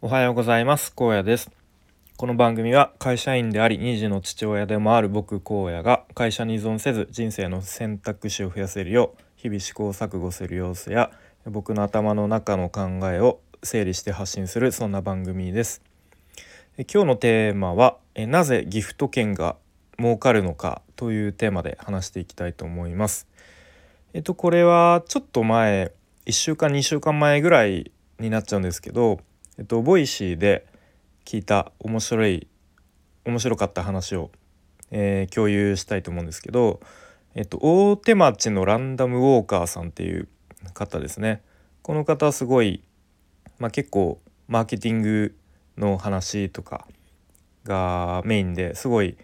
おはようございます。高野です。この番組は会社員であり2児の父親でもある僕荒野が会社に依存せず人生の選択肢を増やせるよう日々試行錯誤する様子や僕の頭の中の考えを整理して発信するそんな番組です。今日のテーマはなぜギフト券が儲かるのかというテーマで話していきたいと思います。えっとこれはちょっと前1週間2週間前ぐらいになっちゃうんですけどえっと、 Voicy で聞いた面白い面白かった話を、えー、共有したいと思うんですけど、えっと、大手町のランダムウォーカーさんっていう方ですね。この方すごい、まあ、結構マーケティングの話とかがメインですごい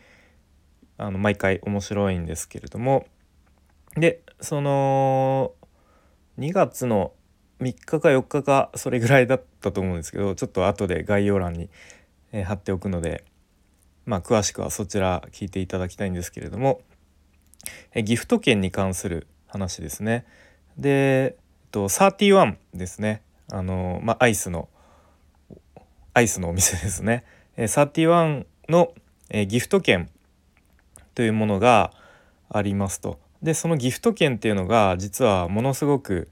あの毎回面白いんですけれども。でその2月の3日か4日かそれぐらいだったと思うんですけどちょっと後で概要欄に、え、貼っておくのでまあ詳しくはそちら聞いていただきたいんですけれども、え、ギフト券に関する話ですね。で、えっと、31ですねあのまあアイスのアイスのお店ですね。え、31の、え、ギフト券というものがありますと。でそのギフト券っていうのが実はものすごく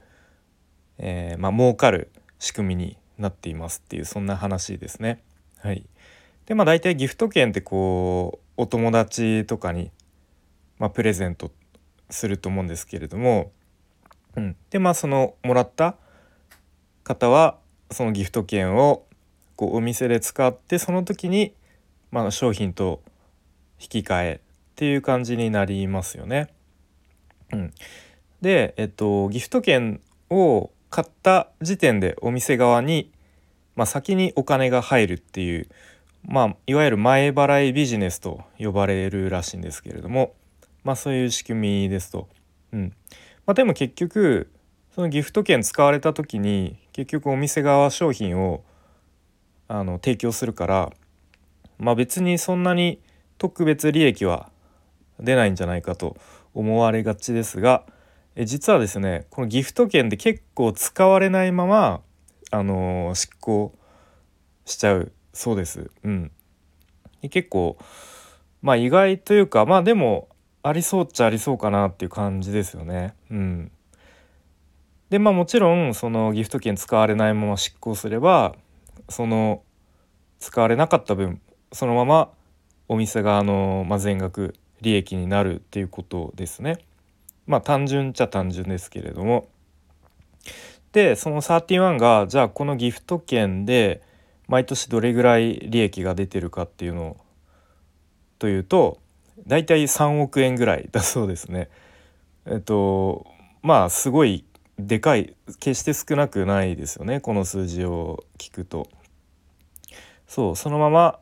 えー、まあ儲かる仕組みになっていますっていうそんな話ですね。はい、でまあ大体ギフト券ってこうお友達とかに、まあ、プレゼントすると思うんですけれども、うん、でまあそのもらった方はそのギフト券をこうお店で使ってその時に、まあ、商品と引き換えっていう感じになりますよね。うん、で、えっと、ギフト券を買った時点でお店側に、まあ、先にお金が入るっていう、まあ、いわゆる前払いビジネスと呼ばれるらしいんですけれども、まあ、そういう仕組みですと。うんまあ、でも結局そのギフト券使われた時に結局お店側は商品をあの提供するから、まあ、別にそんなに特別利益は出ないんじゃないかと思われがちですが、え実はですねこのギフト券で結構使われないままあのー、執行しちゃうそうです。うん、結構まあ意外というかまあでもありそうっちゃありそうかなっていう感じですよね。うん、でまあもちろんそのギフト券使われないまま執行すればその使われなかった分そのままお店側の、まあ、全額利益になるっていうことですね。まあ単純っちゃ単純ですけれどもでその31がじゃあこのギフト券で毎年どれぐらい利益が出てるかっていうのをというと大体3億円ぐらいだそうですね。えっとまあすごいでかい決して少なくないですよねこの数字を聞くと。そうそのまま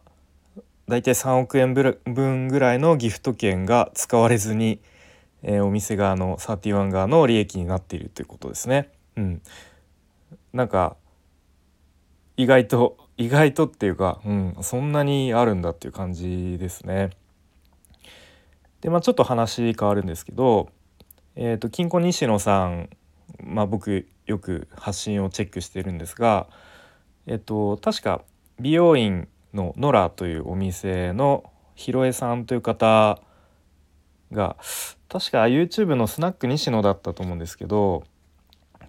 大体3億円分ぐらいのギフト券が使われずにえー、お店側の31側の利益になっているということですね。うん、なんか意外と意外とっていうか、うん、そんなにあるんだっていう感じですね。でまあちょっと話変わるんですけど、えーと、金庫西野さん、まあ、僕よく発信をチェックしてるんですが、えっ、ー、と確か美容院のノラというお店のひろえさんという方が確か YouTube のスナック西野だったと思うんですけど、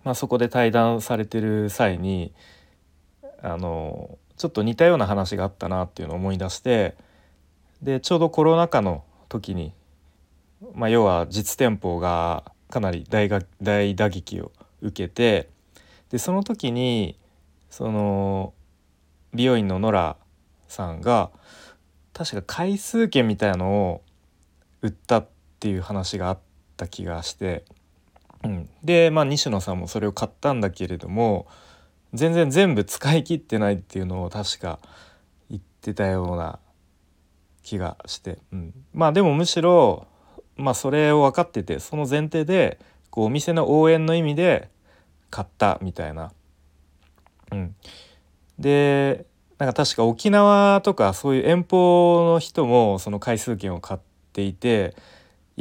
まあ、そこで対談されてる際にあのちょっと似たような話があったなっていうのを思い出してでちょうどコロナ禍の時に、まあ、要は実店舗がかなり大が大打撃を受けてでその時にその美容院のノラさんが確か回数券みたいなのを売ったっていう話があった気がして、うん、でまあ西野さんもそれを買ったんだけれども全然全部使い切ってないっていうのを確か言ってたような気がして、うん、まあでもむしろまあそれを分かっててその前提でこうお店の応援の意味で買ったみたいな。うん、でなんか確か沖縄とかそういう遠方の人もその回数券を買っていて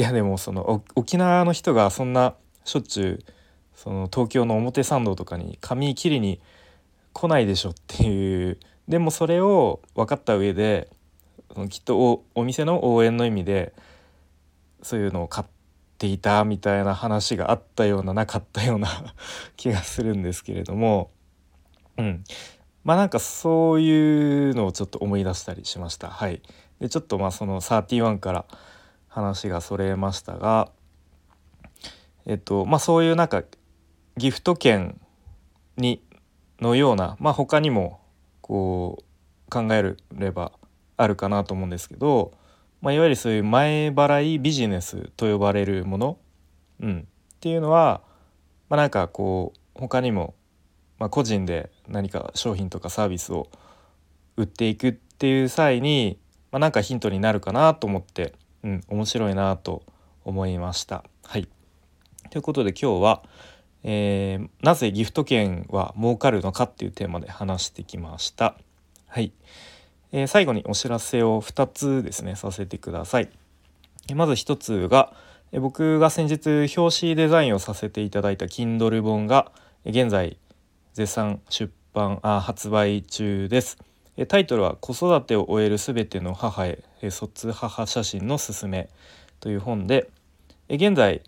いやでもその沖縄の人がそんなしょっちゅうその東京の表参道とかに髪切りに来ないでしょっていうでもそれを分かった上できっとお店の応援の意味でそういうのを買っていたみたいな話があったようななかったような 気がするんですけれどもうんまあなんかそういうのをちょっと思い出したりしました。はい、でちょっとまあその31から話がそれましたがえっとまあそういうなんかギフト券にのようなまあ他にもこう考えればあるかなと思うんですけど、まあ、いわゆるそういう前払いビジネスと呼ばれるもの、うん、っていうのは、まあ、なんかこう他にも、まあ、個人で何か商品とかサービスを売っていくっていう際に、まあ、なんかヒントになるかなと思って、うん、面白いなと思いました。はいということで今日は、えー、なぜギフト券は儲かるのかっていうテーマで話してきました。はい、えー、最後にお知らせを2つですねさせてください。まず1つが、僕が先日表紙デザインをさせていただいた Kindle 本が現在絶賛出版あ発売中です。タイトルは「子育てを終えるすべての母へ卒母写真のすすめ」という本で現在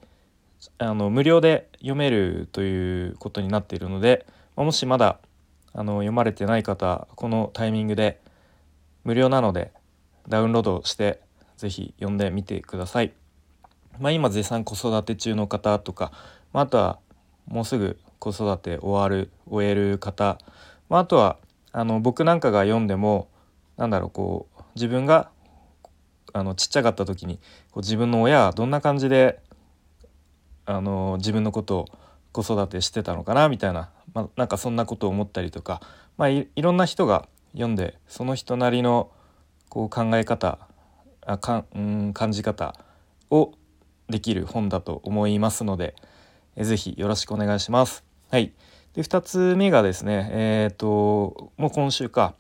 あの無料で読めるということになっているのでもしまだあの読まれてない方このタイミングで無料なのでダウンロードして是非読んでみてください。まあ、今絶賛子育て中の方とか、まあ、あとはもうすぐ子育て終わる終える方、まあ、あとはあの僕なんかが読んでもなんだろうこう自分があのちっちゃかった時にこう自分の親はどんな感じであの自分のことを子育てしてたのかなみたいな、まあ、なんかそんなことを思ったりとか、まあ、いろんな人が読んでその人なりのこう考え方あかん感じ方をできる本だと思いますので是非よろしくお願いします。はい、で2つ目がですねえっ、ー、ともう今週か、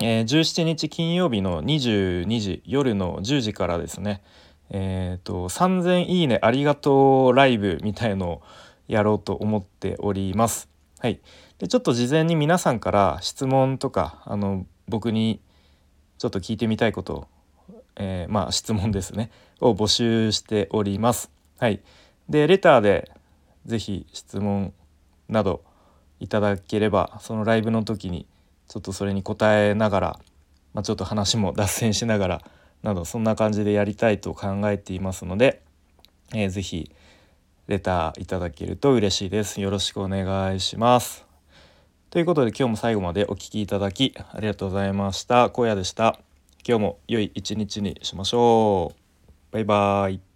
えー、17日金曜日の22時夜の10時からですねえっ、ー、と3000いいねありがとうライブみたいのをやろうと思っております。はい、でちょっと事前に皆さんから質問とかあの僕にちょっと聞いてみたいことを、えー、まあ質問ですねを募集しております。はい、でレターで是非質問などいただければそのライブの時にちょっとそれに答えながら、まあ、ちょっと話も脱線しながらなどそんな感じでやりたいと考えていますので、えー、ぜひレターいただけると嬉しいです。よろしくお願いします。ということで今日も最後までお聴きいただきありがとうございました。荒野でした。今日も良い一日にしましょう。バイバーイ。